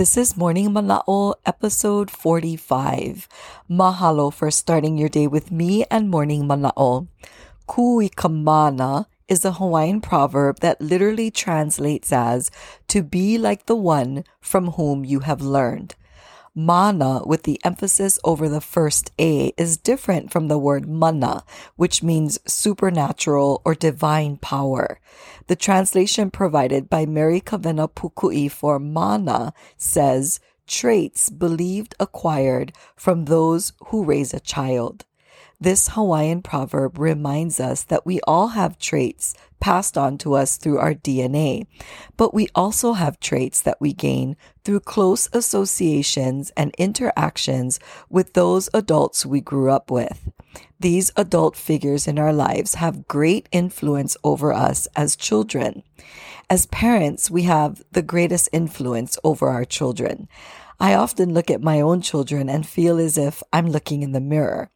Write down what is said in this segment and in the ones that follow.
This is Morning Mana'o, episode 45. Mahalo for starting your day with me and Morning Mana'o. Kui kamana is a Hawaiian proverb that literally translates as to be like the one from whom you have learned. Mana, with the emphasis over the first A, is different from the word mana, which means supernatural or divine power. The translation provided by Mary Kawena Pukui for mana says, traits believed acquired from those who raise a child. This Hawaiian proverb reminds us that we all have traits passed on to us through our DNA, but we also have traits that we gain through close associations and interactions with those adults we grew up with. These adult figures in our lives have great influence over us as children. As parents, we have the greatest influence over our children. I often look at my own children and feel as if I'm looking in the mirror.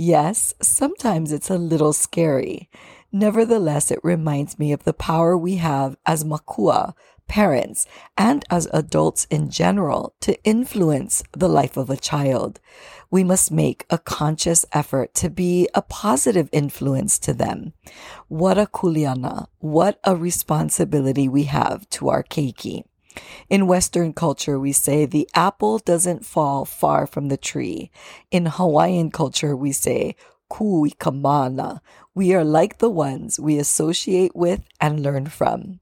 Yes, sometimes it's a little scary. Nevertheless, it reminds me of the power we have as makua, parents, and as adults in general to influence the life of a child. We must make a conscious effort to be a positive influence to them. What a kuleana, what a responsibility we have to our keiki. In Western culture, we say the apple doesn't fall far from the tree. In Hawaiian culture, we say kui kamana. We are like the ones we associate with and learn from.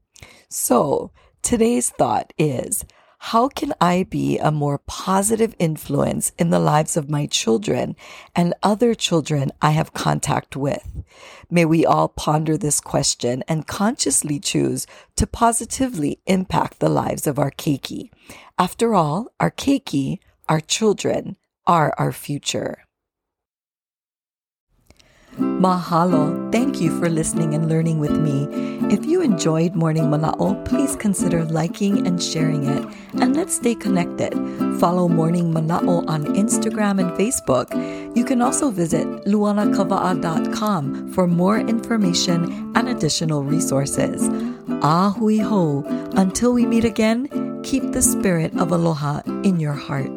So, today's thought is how can I be a more positive influence in the lives of my children and other children I have contact with? May we all ponder this question and consciously choose to positively impact the lives of our keiki. After all, our keiki, our children, are our future. Mahalo. Thank you for listening and learning with me. If you enjoyed Morning Mana'o, please consider liking and sharing it. And let's stay connected. Follow Morning Mana'o on Instagram and Facebook. You can also visit luanakava'a.com for more information and additional resources. Ahui ho. Until we meet again, keep the spirit of aloha in your heart.